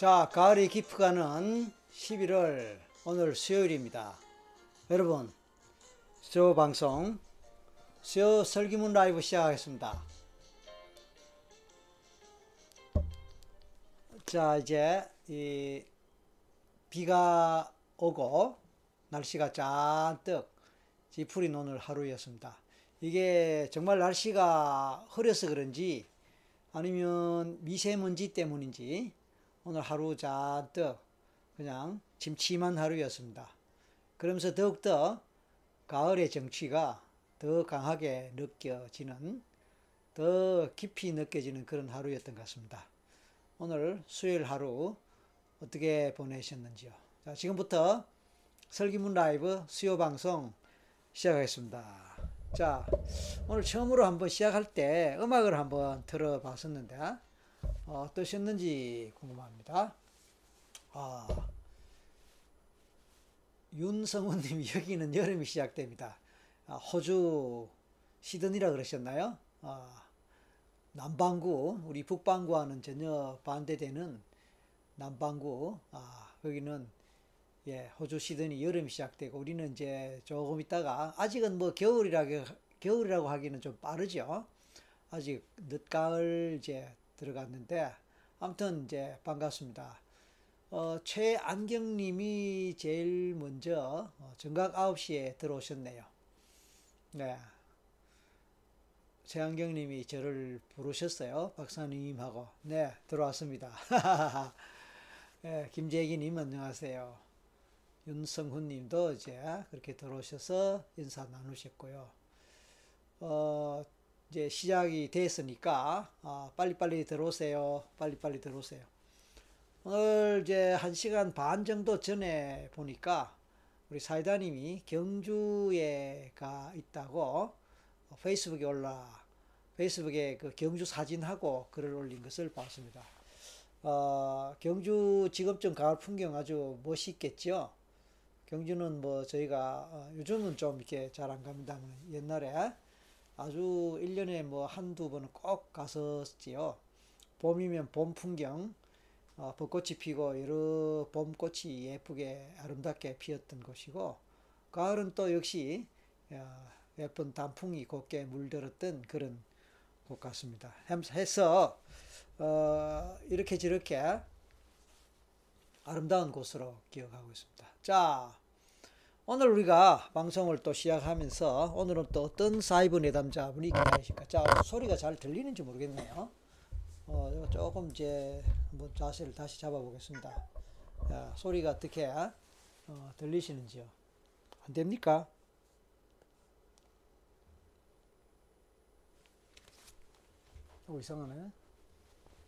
자, 가을이 깊어가는 11월 오늘 수요일입니다. 여러분, 수요 방송, 수요 설기문 라이브 시작하겠습니다. 자, 이제 이 비가 오고 날씨가 잔뜩 지풀이 오늘 하루였습니다. 이게 정말 날씨가 흐려서 그런지 아니면 미세먼지 때문인지 오늘 하루 잔뜩 그냥 침침한 하루였습니다. 그러면서 더욱더 가을의 정취가 더 강하게 느껴지는 더 깊이 느껴지는 그런 하루였던 것 같습니다. 오늘 수요일 하루 어떻게 보내셨는지요? 자, 지금부터 설기문 라이브 수요 방송 시작하겠습니다. 자, 오늘 처음으로 한번 시작할 때 음악을 한번 들어봤었는데, 어, 어떠셨는지 궁금합니다. 아, 윤성훈님, 여기는 여름이 시작됩니다. 아, 호주 시드니라 그러셨나요? 아, 남반구, 우리 북반구와는 전혀 반대되는 남반구, 아, 거기는 예, 호주 시드니 여름이 시작되고 우리는 이제 조금 있다가 아직은 뭐 겨울이라고 겨울이라고 하기는 좀 빠르죠. 아직 늦가을 이제 들어갔는데 아무튼 이제 반갑습니다. 어, 최안경님이 제일 먼저 어, 정각 9시에 들어오셨네요. 네. 최안경님이 저를 부르셨어요. 박사님하고. 네, 들어왔습니다. 네, 김재기님 안녕하세요. 윤성훈 님도 이제 그렇게 들어오셔서 인사 나누셨고요. 어, 이제 시작이 됐으니까, 아, 빨리빨리 들어오세요. 빨리빨리 들어오세요. 오늘 이제 한 시간 반 정도 전에 보니까 우리 사이다님이 경주에 가 있다고 페이스북에 올라, 페이스북에 그 경주 사진하고 글을 올린 것을 봤습니다. 어, 경주 지금쯤 가을 풍경 아주 멋있겠죠? 경주는 뭐 저희가 어, 요즘은 좀 이렇게 잘 안 갑니다만 옛날에 아주 1년에 뭐 한두 번은 꼭 갔었지요. 봄이면 봄 풍경, 어, 벚꽃이 피고 여러 봄꽃이 예쁘게 아름답게 피었던 곳이고 가을은 또 역시 어, 예쁜 단풍이 곱게 물들었던 그런 곳 같습니다. 해서 어, 이렇게 저렇게 아름다운 곳으로 기억하고 있습니다. 자, 오늘 우리가 방송을 또 시작하면서 오늘은 또 어떤 사이버 내담자분이 계실까? 자, 소리가 잘 들리는지 모르겠네요. 어, 조금 이제 한번 자세를 다시 잡아보겠습니다. 자, 소리가 어떻게 어, 들리시는지요? 안 됩니까? 오, 이상하네.